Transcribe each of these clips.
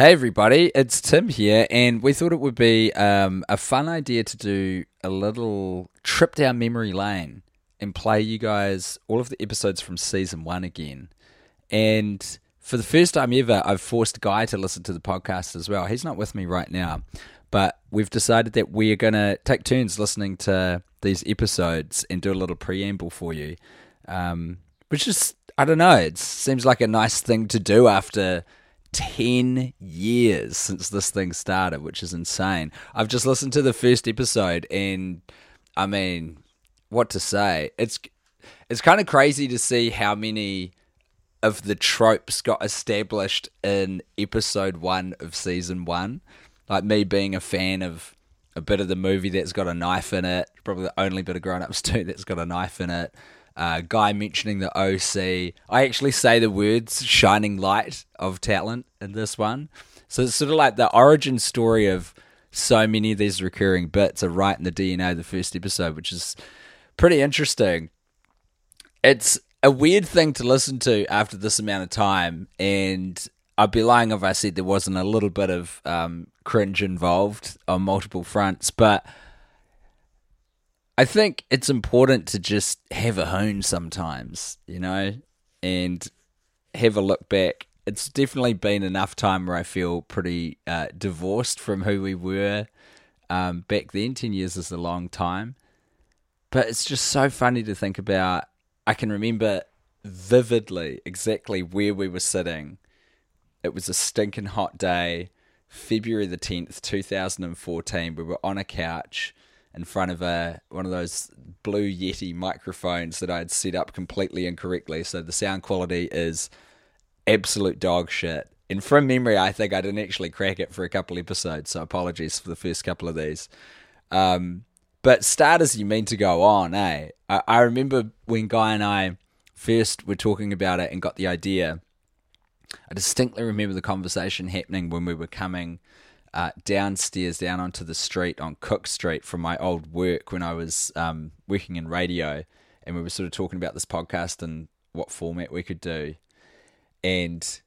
Hey everybody, it's Tim here, and we thought it would be um, a fun idea to do a little trip down memory lane and play you guys all of the episodes from season one again. And for the first time ever, I've forced Guy to listen to the podcast as well. He's not with me right now, but we've decided that we are going to take turns listening to these episodes and do a little preamble for you, um, which is, I don't know, it seems like a nice thing to do after 10 years since this thing started, which is insane. I've just listened to the first episode and I mean, what to say? It's it's kind of crazy to see how many of the tropes got established in episode 1 of season 1. Like me being a fan of a bit of the movie that's got a knife in it, probably the only bit of grown ups too that's got a knife in it uh, guy mentioning the OC. I actually say the words "shining light of talent" in this one, so it's sort of like the origin story of so many of these recurring bits are right in the DNA of the first episode, which is pretty interesting. It's a weird thing to listen to after this amount of time, and I'd be lying if I said there wasn't a little bit of um, cringe involved on multiple fronts, but I think it's important to just have a hone sometimes, you know, and have a look back. It's definitely been enough time where I feel pretty uh, divorced from who we were um, back then. 10 years is a long time. But it's just so funny to think about. I can remember vividly exactly where we were sitting. It was a stinking hot day, February the 10th, 2014. We were on a couch in front of a one of those blue Yeti microphones that I had set up completely incorrectly. So the sound quality is absolute dog shit. And from memory, I think I didn't actually crack it for a couple episodes. So apologies for the first couple of these. Um, but start as you mean to go on, eh? I, I remember when Guy and I first were talking about it and got the idea. I distinctly remember the conversation happening when we were coming uh, downstairs down onto the street on Cook Street from my old work when I was um, working in radio, and we were sort of talking about this podcast and what format we could do. And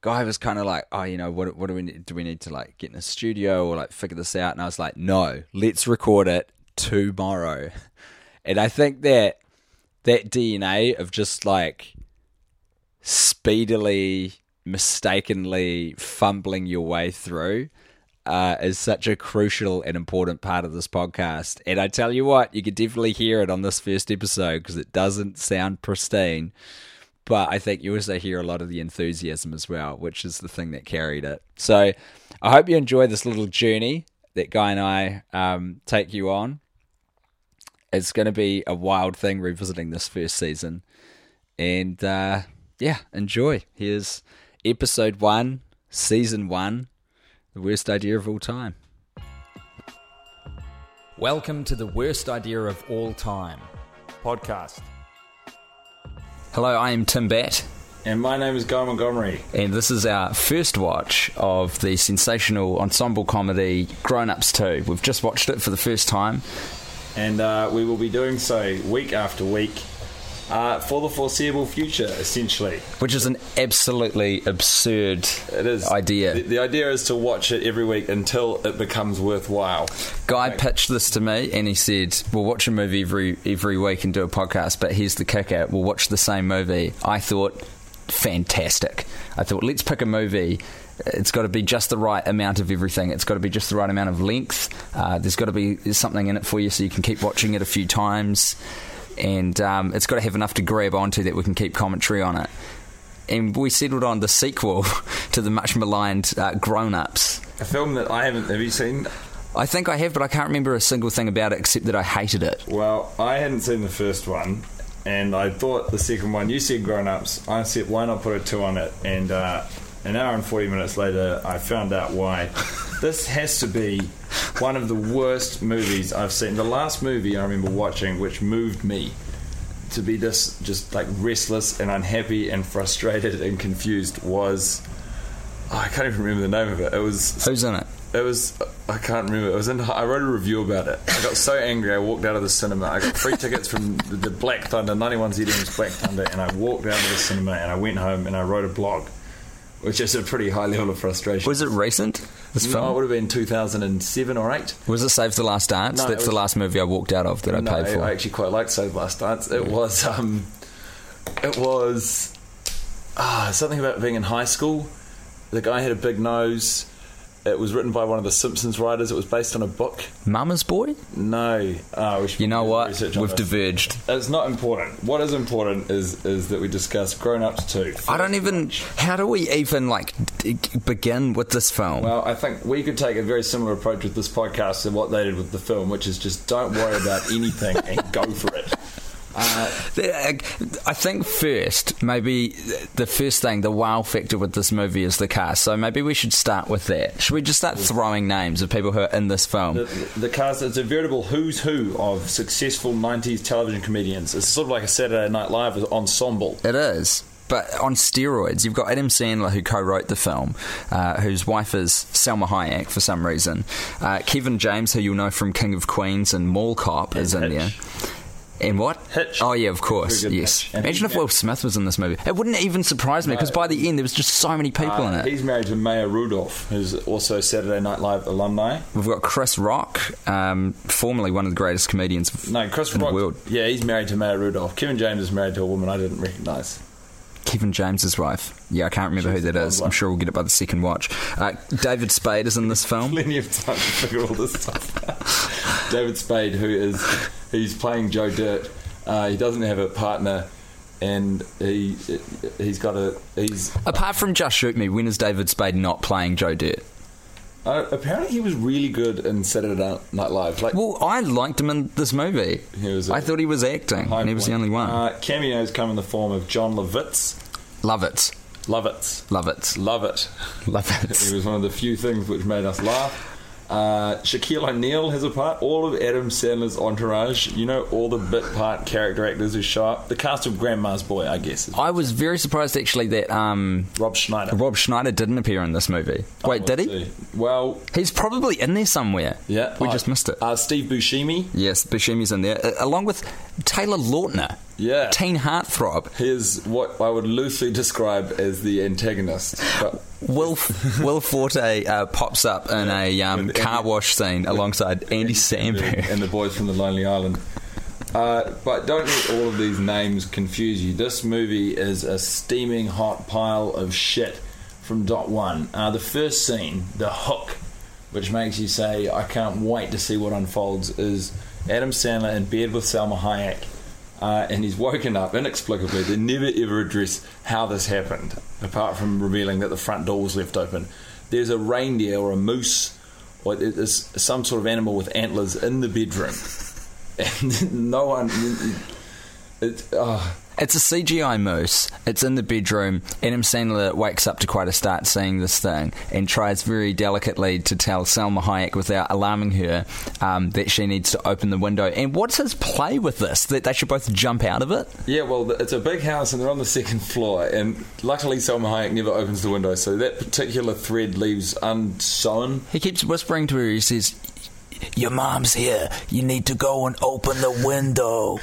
guy was kind of like, "Oh, you know, what what do we need? do? We need to like get in a studio or like figure this out?" And I was like, "No, let's record it tomorrow." And I think that that DNA of just like speedily mistakenly fumbling your way through uh, is such a crucial and important part of this podcast. And I tell you what, you could definitely hear it on this first episode because it doesn't sound pristine. But I think you also hear a lot of the enthusiasm as well, which is the thing that carried it. So I hope you enjoy this little journey that Guy and I um, take you on. It's going to be a wild thing revisiting this first season. And uh, yeah, enjoy. Here's episode one, season one, the worst idea of all time. Welcome to the worst idea of all time podcast. Hello, I am Tim Batt. And my name is Guy Montgomery. And this is our first watch of the sensational ensemble comedy Grown Ups 2. We've just watched it for the first time. And uh, we will be doing so week after week uh, for the foreseeable future, essentially. Which is an absolutely absurd It is idea. The, the idea is to watch it every week until it becomes worthwhile. Guy pitched this to me and he said, We'll watch a movie every every week and do a podcast, but here's the kicker we'll watch the same movie. I thought, fantastic. I thought, let's pick a movie. It's got to be just the right amount of everything. It's got to be just the right amount of length. Uh, there's got to be something in it for you so you can keep watching it a few times. And um, it's got to have enough to grab onto that we can keep commentary on it. And we settled on the sequel to the much maligned uh, Grown Ups. A film that I haven't. Have you seen? I think I have, but I can't remember a single thing about it except that I hated it. Well, I hadn't seen the first one, and I thought the second one. You said grown ups. I said why not put a two on it? And uh, an hour and forty minutes later, I found out why. this has to be one of the worst movies I've seen. The last movie I remember watching, which moved me to be this just like restless and unhappy and frustrated and confused, was. Oh, I can't even remember the name of it. It was Who's in it? it was I can't remember. It was in. I wrote a review about it. I got so angry. I walked out of the cinema. I got free tickets from the, the Black Thunder, 91 ZM's Black Thunder, and I walked out of the cinema and I went home and I wrote a blog, which is a pretty high level of frustration. Was it recent? This No, it would have been 2007 or 8. Was it Save the Last Dance? No, That's the last movie I walked out of that I no, paid for. I actually quite liked Save the Last Dance. It was um, it was ah something about being in high school. The guy had a big nose. It was written by one of the Simpsons writers. It was based on a book. Mama's Boy? No, oh, we You know what? We've diverged. It's not important. What is important is is that we discuss Grown Ups too. I don't even. How do we even like d- begin with this film? Well, I think we could take a very similar approach with this podcast to what they did with the film, which is just don't worry about anything and go for it. I think first, maybe the first thing, the wow factor with this movie is the cast. So maybe we should start with that. Should we just start throwing names of people who are in this film? The, the cast it's a veritable who's who of successful '90s television comedians. It's sort of like a Saturday Night Live ensemble. It is. But on steroids, you've got Adam Sandler, who co-wrote the film, uh, whose wife is Salma Hayek for some reason. Uh, Kevin James, who you'll know from King of Queens and Mall Cop, is in Hitch. there. And what? Hitch. Oh yeah, of course. Yes. Hitch. Imagine if Will Smith was in this movie. It wouldn't even surprise me because by the end there was just so many people Uh, in it. He's married to Maya Rudolph, who's also Saturday Night Live alumni. We've got Chris Rock, um, formerly one of the greatest comedians No, Chris in Rock. the world. Yeah, he's married to Maya Rudolph. Kevin James is married to a woman I didn't recognise. Kevin James's wife. Yeah, I can't remember She's who that is. I'm sure we'll get it by the second watch. Uh, David Spade is in this film. plenty of time to figure all this stuff out. David Spade, who is he's playing Joe Dirt. Uh, he doesn't have a partner, and he he's got a he's Apart from Just Shoot Me, when is David Spade not playing Joe Dirt? Uh, apparently he was really good in Saturday Night Live. Like Well, I liked him in this movie. He was I thought he was acting, and he was the only one. Uh, cameos come in the form of Jon Lovitz. love it. Lovitz. Love it. Love it. Love He it. was one of the few things which made us laugh. Uh, Shaquille O'Neal has a part. All of Adam Sandler's entourage. You know, all the bit part character actors who show up. The cast of Grandma's Boy, I guess. I was very surprised actually that um, Rob Schneider. Rob Schneider didn't appear in this movie. Wait, Oh, did he? see. Well, He's probably in there somewhere. yeah. We uh, just missed it. Uh, Steve Buscemi. yes, Buscemi's in there, uh, along with Taylor Lautner. Yeah. Teen heartthrob. Here's what I would loosely describe as the antagonist. But Will Will Forte uh, pops up in a um, car Andy- wash scene alongside Andy Samberg. and the boys from the Lonely Island. Uh, but don't let all of these names confuse you. This movie is a steaming hot pile of shit from dot one. Uh, the first scene, the hook, which makes you say, "I can't wait to see what unfolds," is Adam Sandler in bed with Salma Hayek. Uh, and he's woken up inexplicably. They never ever address how this happened, apart from revealing that the front door was left open. There's a reindeer or a moose, or there's some sort of animal with antlers in the bedroom, and no one. It, oh, It's a CGI moose. It's in the bedroom. Adam Sandler wakes up to quite a start seeing this thing and tries very delicately to tell Salma Hayek without alarming her um, that she needs to open the window. And what's his play with this? That they should both jump out of it? yeah, well, it's a big house and they're on the second floor, and luckily Salma Hayek never opens the window, so that particular thread leaves unsewn. He keeps whispering to her. He says, "Your mom's here. You need to go and open the window."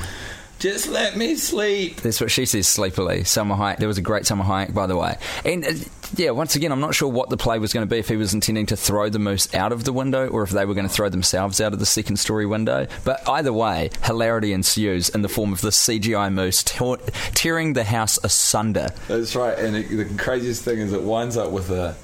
Just let me sleep. That's what she says sleepily. Summer Hayek. There was a great Summer Hayek, by the way. And uh, yeah, once again, I'm not sure what the play was going to be. If he was intending to throw the moose out of the window, or if they were going to throw themselves out of the second story window. But either way, hilarity ensues in the form of the CGI moose te- tearing the house asunder. That's right. And it, the craziest thing is it winds up with a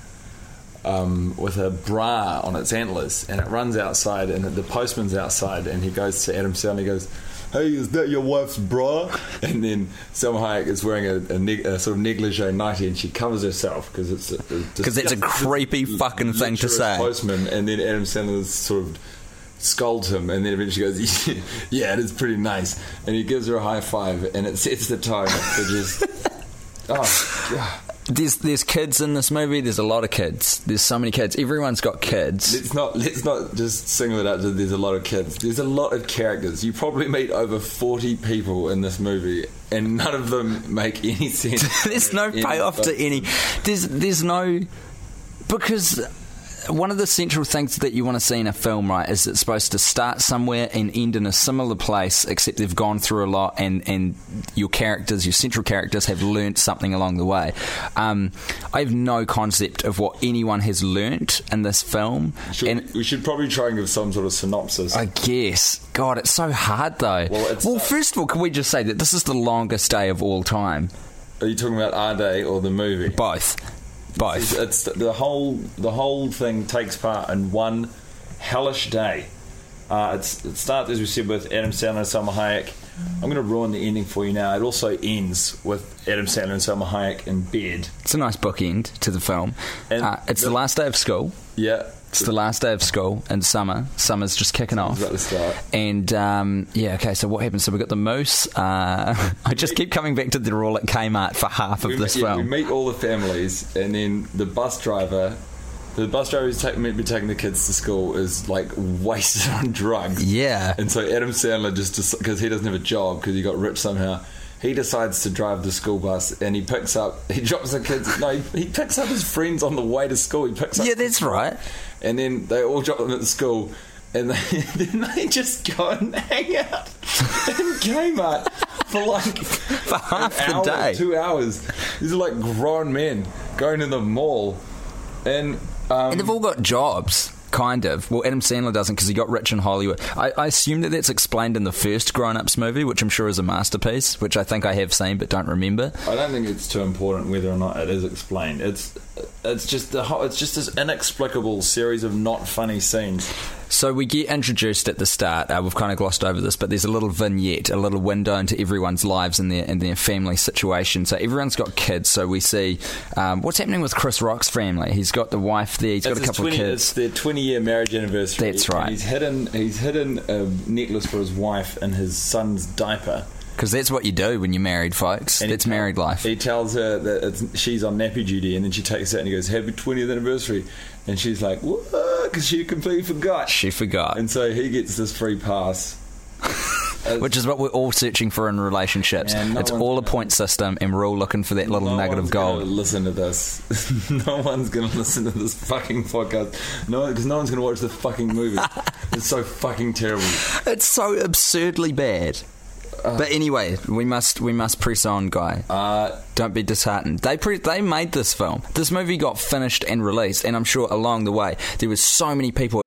um, with a bra on its antlers, and it runs outside, and the postman's outside, and he goes to Adam Sandler. And he goes. Hey, is that your wife's bra? And then Salma Hayek is wearing a, a, neg- a sort of negligee nightie, and she covers herself because it's because it's a creepy fucking thing to say. Postman, and then Adam Sandler sort of scolds him, and then eventually goes, "Yeah, it is pretty nice," and he gives her a high five, and it sets the tone for just. Oh. There's there's kids in this movie. There's a lot of kids. There's so many kids. Everyone's got kids. Let's not let's not just single it out. to There's a lot of kids. There's a lot of characters. You probably meet over forty people in this movie, and none of them make any sense. there's no payoff to any. There's there's no because one of the central things that you want to see in a film, right, is it's supposed to start somewhere and end in a similar place, except they've gone through a lot, and and your characters, your central characters, have learnt something along the way. Um, I have no concept of what anyone has learnt in this film, Should, and we should probably try and give some sort of synopsis. I guess. God, it's so hard though. Well, it's- well, first of all, can we just say that this is the longest day of all time? Are you talking about our day or the movie? Both. Both. It's, it's the whole the whole thing takes part in one hellish day. Uh, it's, it starts as we said with Adam Sandler and Salma Hayek. I'm going to ruin the ending for you now. It also ends with Adam Sandler and Salma Hayek in bed. It's a nice bookend to the film. Uh, it's the, the- last day of school. Yeah, It's the last day of school in summer. Summer's just kicking off. about to start. And um, yeah, okay. So what happens? So we got the moose. Uh, I just keep coming back to the rule at Kmart for half of we, this yeah, we meet all the families, and then the bus driver. The bus driver who's take, meant to be taking the kids to school is like wasted on drugs. Yeah. And so Adam Sandler just because he doesn't have a job because he got rich somehow, he decides to drive the school bus and he picks up he drops the kids. No, he, he picks up his friends on the way to school. He picks up Yeah, that's right. And then they all drop them at the school. And they, then they just go and hang out in Kmart for like For half the hour, day. two hours. These are like grown men going to the mall, and um, And they've all got jobs, kind of. Well, Adam Sandler doesn't because he got rich in Hollywood. I, I assume that that's explained in the first Grown Ups movie, which I'm sure is a masterpiece, which I think I have seen but don't remember. I don't think it's too important whether or not it is explained. It's it's just the it's just this inexplicable series of not funny scenes. So we get introduced at the start. Uh, we've kind of glossed over this, but there's a little vignette, a little window into everyone's lives and their and their family situation. So everyone's got kids. So we see um, what's happening with Chris Rock's family. He's got the wife there. He's got It's a couple 20 of It's kids. their twenty-year marriage anniversary. That's right. He's hidden he's hidden a necklace for his wife in his son's diaper. Because that's what you do when you're married, folks. And tell- married life. He tells her that it's, she's on nappy duty, and then she takes it and he goes, "Happy 20th anniversary," and she's like, "What?" Because she completely forgot. she forgot. And so he gets this free pass. Which is what we're all searching for in relationships. No it's all a point system, and we're all looking for that little no nugget one's of gold. Listen to this. no one's going to listen to this fucking podcast. No, because no one's going to watch the fucking movie. it's so fucking terrible. It's so absurdly bad. But anyway, we must we must press on, guy. Uh, Don't be disheartened. They pre- they made this film. This movie got finished and released, and I'm sure along the way there was so many people.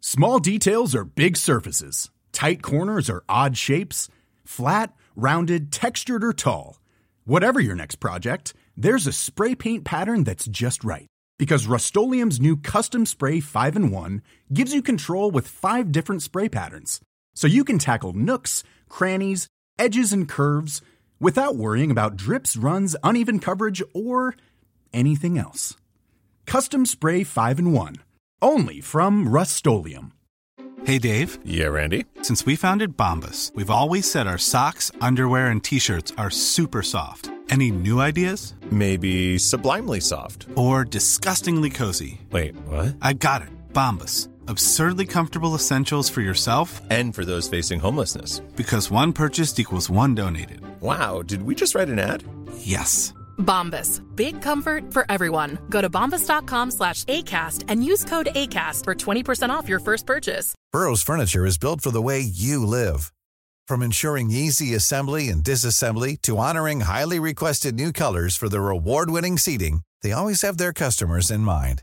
Small details are big surfaces. Tight corners are odd shapes. Flat, rounded, textured, or tall. Whatever your next project, there's a spray paint pattern that's just right. Because Rust new Custom Spray 5 and 1 gives you control with five different spray patterns. So you can tackle nooks, crannies, edges, and curves without worrying about drips, runs, uneven coverage, or anything else. Custom Spray 5 in 1. Only from Rust Hey Dave, Yeah, Randy. since we founded Bombas, we've always said our socks, underwear, and t shirts are super soft. Any new ideas? Maybe sublimely soft. Or disgustingly cozy? Wait, what? I got it. Bombas. Absurdly comfortable essentials for yourself And for those facing homelessness. because one purchased equals one donated. Wow, did we just write an ad? Yes. Bombas. Big comfort for everyone. Go to bombas.com slash ACAST and use code ACAST for 20% off your first purchase. Burrow's furniture is built for the way you live. From ensuring easy assembly and disassembly to honoring highly requested new colors for their award-winning seating, they always have their customers in mind.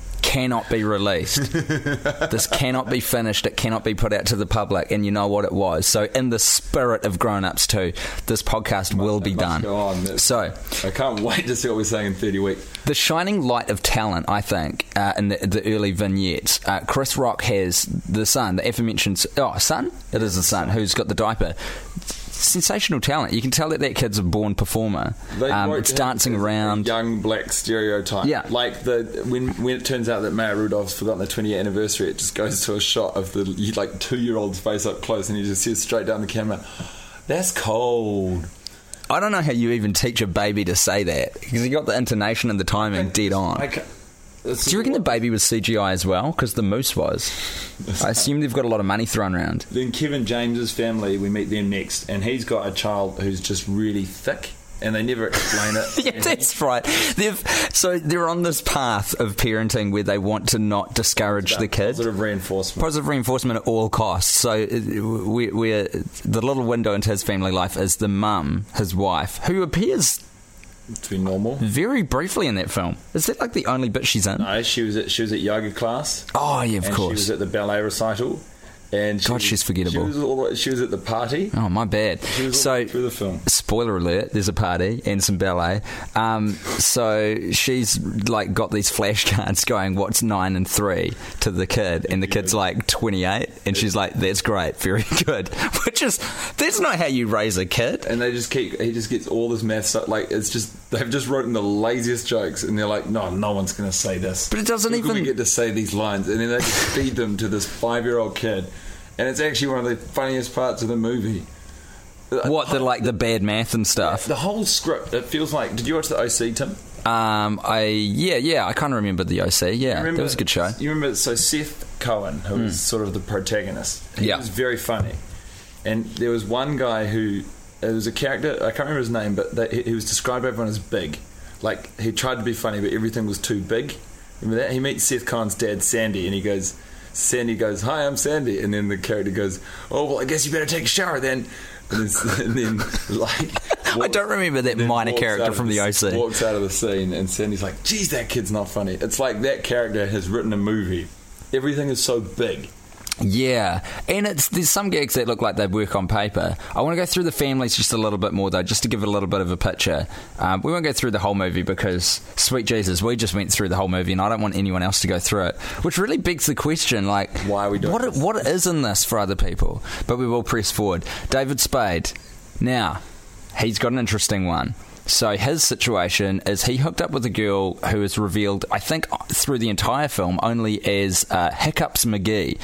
cannot be released. this cannot be finished. It cannot be put out to the public. And you know what it was. So, in the spirit of Grown Ups 2, this podcast will be done. So, I can't wait to see what we're saying in 30 weeks. the shining light of talent, I think, uh, in the, the early vignettes. Uh, Chris Rock has the son, the aforementioned oh son, it is the son who's got the diaper. Sensational talent. You can tell that that kid's a born performer. They Um, it's dancing around. young black stereotype. Yeah. like the when when it turns out that Maya Rudolph's forgotten the 20th anniversary, it just goes to a shot of the like two year old's face up close, and he just says straight down the camera, "That's cold." I don't know how you even teach a baby to say that because you got the intonation and the timing dead on. I ca- it's- Do you reckon the baby was CGI as well? Because the moose was. I assume they've got a lot of money thrown around. Then Kevin James's family, we meet them next, and he's got a child who's just really thick, and they never explain it. Yeah, that's right. They've so they're on this path of parenting where they want to not discourage the kids. Positive reinforcement. Positive reinforcement at all costs. So uh, we, we're the little window into his family life is the mum, his wife, who appears to be normal. very briefly in that film. Is that like the only bit she's in? No, she was at she was at yoga class. Oh yeah, of course. She was at the ballet recital. And she God, was- she's forgettable. She was, all she was at the party. Oh my bad. She was So through the film. spoiler alert: there's a party and some ballet. Um, so she's like got these flashcards going, "What's nine and three to the kid, and the kid's like 28, and she's like, "That's great, very good." Which is that's not how you raise a kid. And they just keep. He just gets all this math stuff. Like it's just they've just written the laziest jokes, and they're like, no, no one's going to say this. But it doesn't gonna even- get to say these lines, and then they just feed them to this five-year-old kid, and it's actually one of the funniest parts of the movie. What the like the bad math and stuff. The whole script. It feels like. Did you watch the OC, Tim? Um, I yeah yeah I can't remember the OC. Yeah, Remember- that was a good show. You remember? So Seth Cohen, who was sort of the protagonist, he Yeah. was very funny, and there was one guy who it was a character. I can't remember his name, but they, he- he was described by everyone as big. Like he tried to be funny, but everything was too big. Remember that? He meets Seth Cohen's dad, Sandy, and he goes. Sandy goes, "Hi, I'm Sandy," and then the character goes, "Oh well, I guess you better take a shower then." And then, and then like, I don't remember that minor character from the OC. Walks out of the scene, and Sandy's like, "Geez, that kid's not funny." It's like that character has written a movie. Everything is so big. Yeah, and it's there's some gags that look like they work on paper. I want to go through the families just a little bit more though, just to give it a little bit of a picture. Um, we won't go through the whole movie because, sweet Jesus, we just went through the whole movie, and I don't want anyone else to go through it. Which really begs the question, like, Why are we doing what this? what is in this for other people? But we will press forward. David Spade. Now, he's got an interesting one. So his situation is he hooked up with a girl who is revealed, I think, through the entire film only as uh, Hiccups McGee,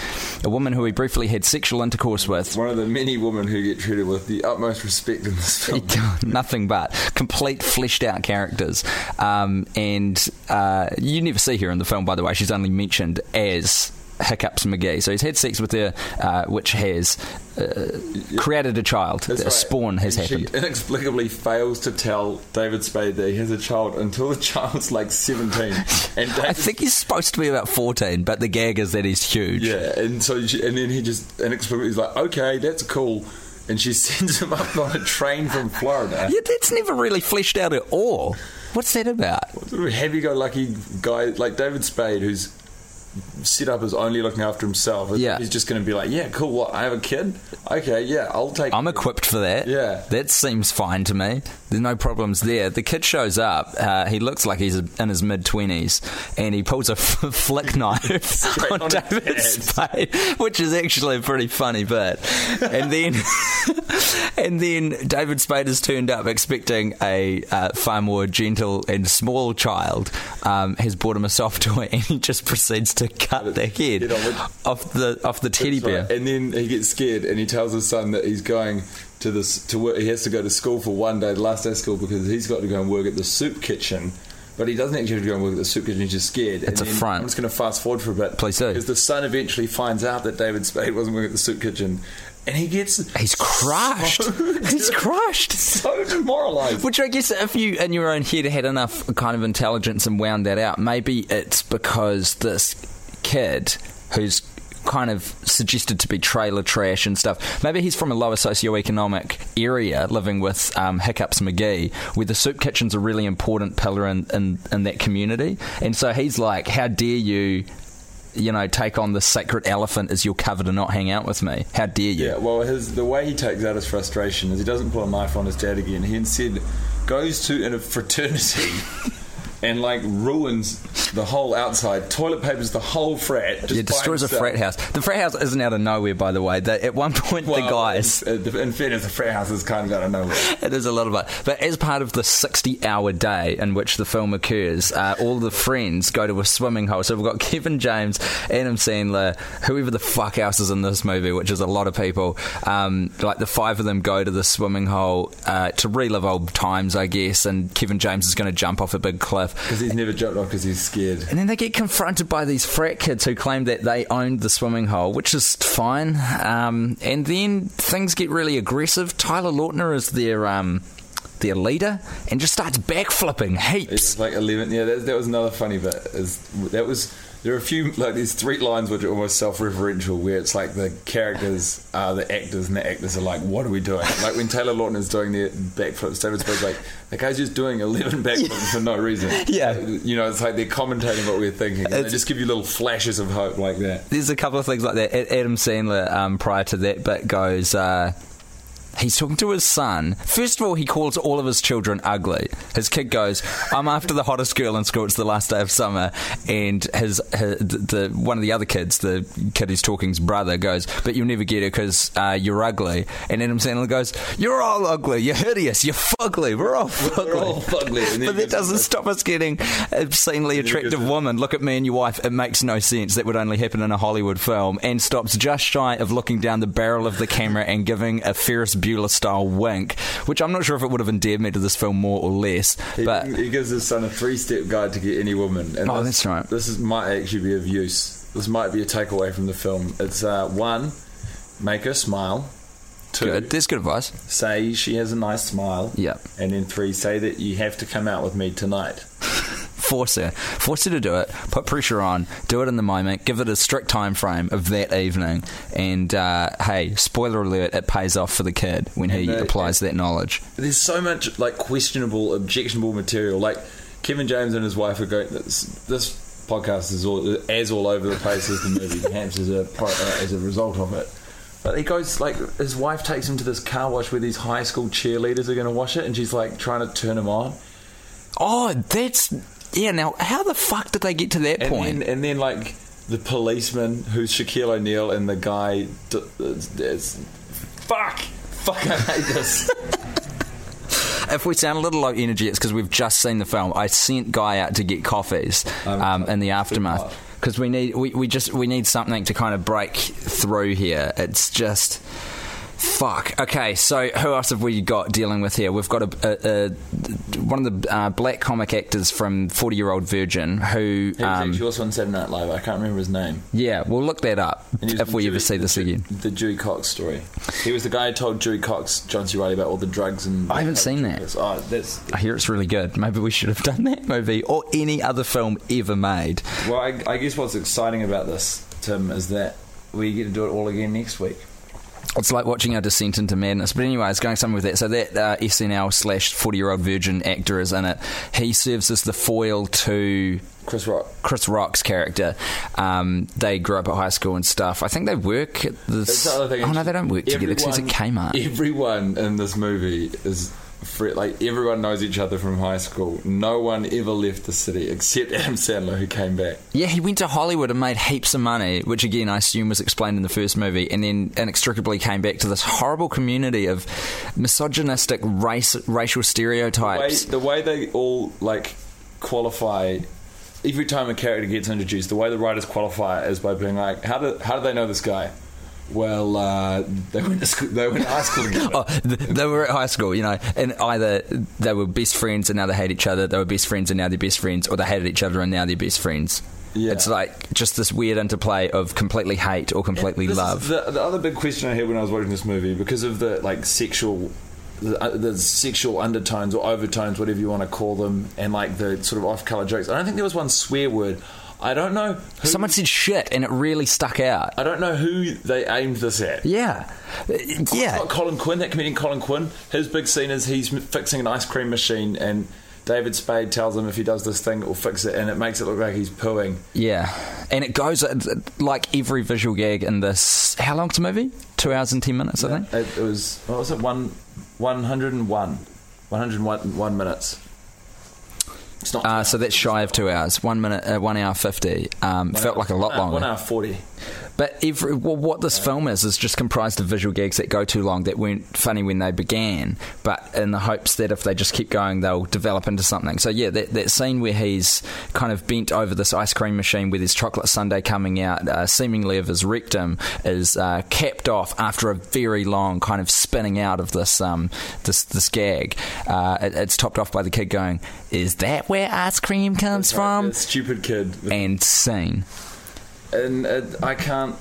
a woman who he briefly had sexual intercourse with. One of the many women who get treated with the utmost respect in this film. Nothing but complete fleshed out characters, um, and uh, you never see her in the film. By the way, she's only mentioned as Hiccups McGee. So he's had sex with her, uh, which has uh, created a child. That's a right. spawn has And happened. She inexplicably fails to tell David Spade that he has a child until the child's like 17. And David I think he's supposed to be about 14, but the gag is that he's huge. Yeah, and so she, and then he just inexplicably he's like, okay, that's cool, and she sends him up on a train from Florida. Yeah, that's never really fleshed out at all. What's that about? Sort of happy-go-lucky guy like David Spade, who's set up as only looking after himself. Yeah. he's just going to be like, yeah, cool. What? I have a kid. Okay, yeah, I'll take. I'm equipped for that. Yeah. That seems fine to me. There's no problems there. The kid shows up. Uh, he looks like he's in his mid 20s and he pulls a f- flick knife on, on David. Spade, which is actually a pretty funny bit. And then, and then David Spade has turned up expecting a uh, far more gentle and small child. Um, has bought him a soft toy and he just proceeds to cut the head off the off the teddy bear. right. And then he gets scared and he tells his son that he's going to this to work. He has to go to school for one day, the last day of school, because he's got to go and work at the soup kitchen But he doesn't actually have to go and work at the soup kitchen. He's just scared. It's and a front. I'm just going to fast forward for a bit. Please do. Because the son eventually finds out that David Spade wasn't working at the soup kitchen, and he gets He's crushed. He's crushed. so demoralised. Which I guess if you in your own head had enough kind of intelligence and wound that out, maybe it's because this kid who's kind of suggested to be trailer trash and stuff. Maybe he's from a lower socioeconomic area living with um, Hiccups McGee, where the soup kitchen's a really important pillar in, in, in that community. And so he's like, How dare you, you know, take on the sacred elephant as your cover to not hang out with me? How dare you? Yeah, well, his the way he takes out his frustration is he doesn't pull a knife on his dad again. He instead goes to in a fraternity and like ruins the whole outside, toilet papers the whole frat. Just Yeah, destroys a frat house. The frat house isn't out of nowhere, by the way. They, at one point, the guys. In, in fairness, the frat house is kind of out of nowhere. It is a lot of it. But as part of the 60 hour day in which the film occurs, uh, all the friends go to a swimming hole. So we've got Kevin James, Adam Sandler, whoever the fuck else is in this movie, which is a lot of people. Um, like the five of them go to the swimming hole uh, to relive old times, I guess. And Kevin James is going to jump off a big cliff. Because he's never jumped off because he's scared. And then they get confronted by these frat kids who claim that they owned the swimming hole, which is fine. Um, and then things get really aggressive. Tyler Lautner is their um, their leader and just starts backflipping heaps. It's like eleven. Yeah, that, that was another funny bit. Is that was there are a few like these three lines which are almost self-referential, where it's like the characters are the actors and the actors are like, "What are we doing?" Like when Taylor Lautner's doing their backflips, David Spade's like, "The guy's just doing eleven backflips for no reason." Yeah. you know, it's like they're commentating what we're thinking. And they just give you little flashes of hope like that. There's a couple of things like that. Adam Sandler, um, prior to that bit, goes. Uh, He's talking to his son. First of all, he calls all of his children ugly. His kid goes, "I'm after the hottest girl in school. It's the last day of summer." And his, his the one of the other kids, the kid who's talking's brother, goes, "But you'll never get her because uh, you're ugly." And Adam Sandler goes, "You're all ugly. You're hideous. You're fugly. We're all fugly." We're all fugly. But that doesn't stop us getting obscenely attractive woman. Look at me and your wife. It makes no sense. That would only happen in a Hollywood film. And stops just shy of looking down the barrel of the camera and giving a Ferris Bueller style wink, which I'm not sure if it would have endeared me to this film more or less. He, But he gives his son a three-step guide to get any woman. And Oh, this, that's right. This is, might actually be of use. This might be a takeaway from the film. It's uh, one, make her smile. Two, good. That's good advice. say she has a nice smile. Yeah. And then three, say that you have to come out with me tonight. Force her. Force her to do it. Put pressure on. Do it in the moment. Give it a strict time frame of that evening. And uh, hey, spoiler alert, it pays off for the kid when he applies that knowledge. There's so much like questionable, objectionable material. Like Kevin James and his wife are going. This, this podcast is all as all over the place as the movie, perhaps as a pro- uh, as a result of it. But he goes like his wife takes him to this car wash where these high school cheerleaders are going to wash it, and she's like trying to turn him on. Oh, that's yeah. Now, how the fuck did they get to that And point? then, and then like the policeman who's Shaquille O'Neal and the guy. D- is, fuck, fuck, I hate this. if we sound a little low energy, it's because we've just seen the film. I sent Guy out to get coffees um, in the aftermath because we need we, we just we need something to kind of break through here. It's just. Fuck. Okay, so who else have we got dealing with here? We've got a, a, a one of the uh, black comic actors from Forty Year Old Virgin who, He was um, actually also on Saturday Night Live. I can't remember his name. yeah, we'll look that up if we Dewey- ever see this again. The Dewey Cox story. He was the guy who told Dewey Cox, John C. Reilly, about all the drugs and. I haven't seen that. Oh, that's. I hear it's really good. Maybe we should have done that movie or any other film ever made. Well, I, I guess what's exciting about this, Tim, is that we get to do it all again next week. It's like watching a descent into madness. But anyway, it's going somewhere with that. So that uh, SNL slash forty year old virgin actor is in it. He serves as the foil to Chris Rock. Chris Rock's character. Um, they grew up at high school and stuff. I think they work at this. the other thing. Oh no, they don't work together because it's at Everyone- Kmart. Everyone in this movie is. Like everyone knows each other from high school. No one ever left the city except Adam Sandler, who came back. Yeah, he went to Hollywood and made heaps of money, which again I assume was explained in the first movie, and then inextricably came back to this horrible community of misogynistic race, racial way, stereotypes. the way they all like qualify every time a character gets introduced, the way the writers qualify it is by being like, how do how do they know this guy? Well, uh, they went to school, they went to high school together. Oh, they were at high school, you know, and either they were best friends and now they hate each other, they were best friends and now they're best friends, or they hated each other and now they're best friends. Yeah. It's like just this weird interplay of completely hate or completely love. the, the other big question I had when I was watching this movie, because of the like sexual, the, uh, the sexual undertones or overtones, whatever you want to call them, and like the sort of off-color jokes. I don't think there was one swear word. I don't know. Who, Someone said shit and it really stuck out. I don't know who they aimed this at. Yeah. Yeah. Colin Quinn, that comedian Colin Quinn. His big scene is he's fixing an ice cream machine, and David Spade tells him if he does this thing, it will fix it, and it makes it look like he's pooing. Yeah. And it goes uh, like every visual gag in this. How long's the movie? Two hours and ten minutes, I think. It, it was what was it? One, one hundred and one, one hundred and one one minutes. It's not. Uh, so that's shy of two hours. One minute, uh, one hour fifty. Um, One felt hour- like a lot one longer. One hour forty. But every, what this film is is just comprised of visual gags that go too long that weren't funny when they began, but in the hopes that if they just keep going, they'll develop into something. So yeah, that, that scene where he's kind of bent over this ice cream machine with his chocolate sundae coming out, uh, seemingly of his rectum, is uh, capped off after a very long kind of spinning out of this um, this this gag. Uh, it, it's topped off by the kid going, "Is that where ice cream comes from?" Stupid kid. And scene. And uh, I can't.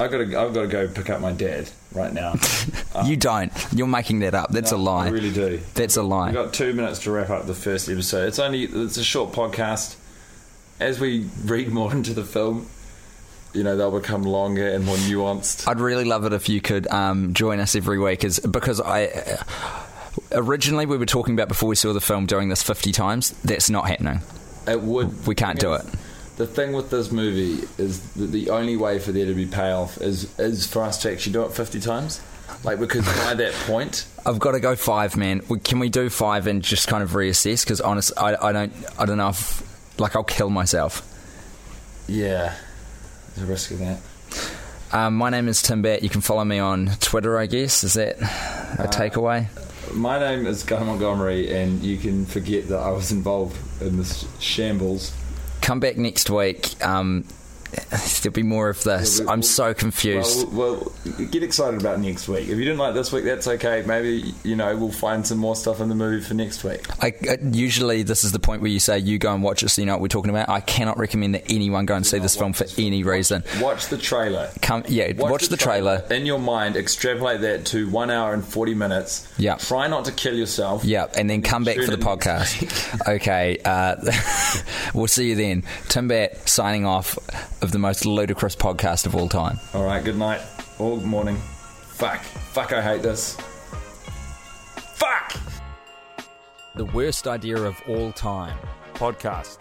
I gotta. I've got to go pick up my dad right now. you don't. You're making that up. That's No, a lie. I really do. That's a lie. We've got two minutes to wrap up the first episode. It's only it's a short podcast. As we read more into the film, you know they'll become longer and more nuanced. I'd really love it if you could um, join us every week, is because I. Uh, originally, we were talking about before we saw the film doing this 50 times. That's not happening. It would. We can't do it. The thing with this movie is that the only way for there to be payoff is is for us to actually do it fifty times. Like because by that point, I've got to go five, man. Can we do five and just kind of reassess? Because honestly, I, I don't, I don't know if, like, I'll kill myself. yeah, there's a risk of that. Um, my name is Tim Batt. You can follow me on Twitter, I guess. Is that a takeaway? My name is Guy Montgomery, and you can forget that I was involved in this shambles. Come back next week. Um, there'll be more of this. Yeah, we- I'm we'll- so confused. Well, well, get excited about next week. If you didn't like this week, that's okay. Maybe you know we'll find some more stuff in the movie for next week. I, uh, usually, this is the point where you say you go and watch it, so you know what we're talking about. I cannot recommend that anyone go and see this film for any reason. Watch the trailer. Come, yeah, watch, the trailer. in your mind. Extrapolate that to one hour and forty minutes. Yeah. Try not to kill yourself. Yeah, and then come back for the podcast. okay, uh, we'll see you then. Tim Batt signing off of the most ludicrous podcast of all time. All right. Good night. All morning. Fuck. Fuck. I hate this. Fuck. The worst idea of all time. Podcast.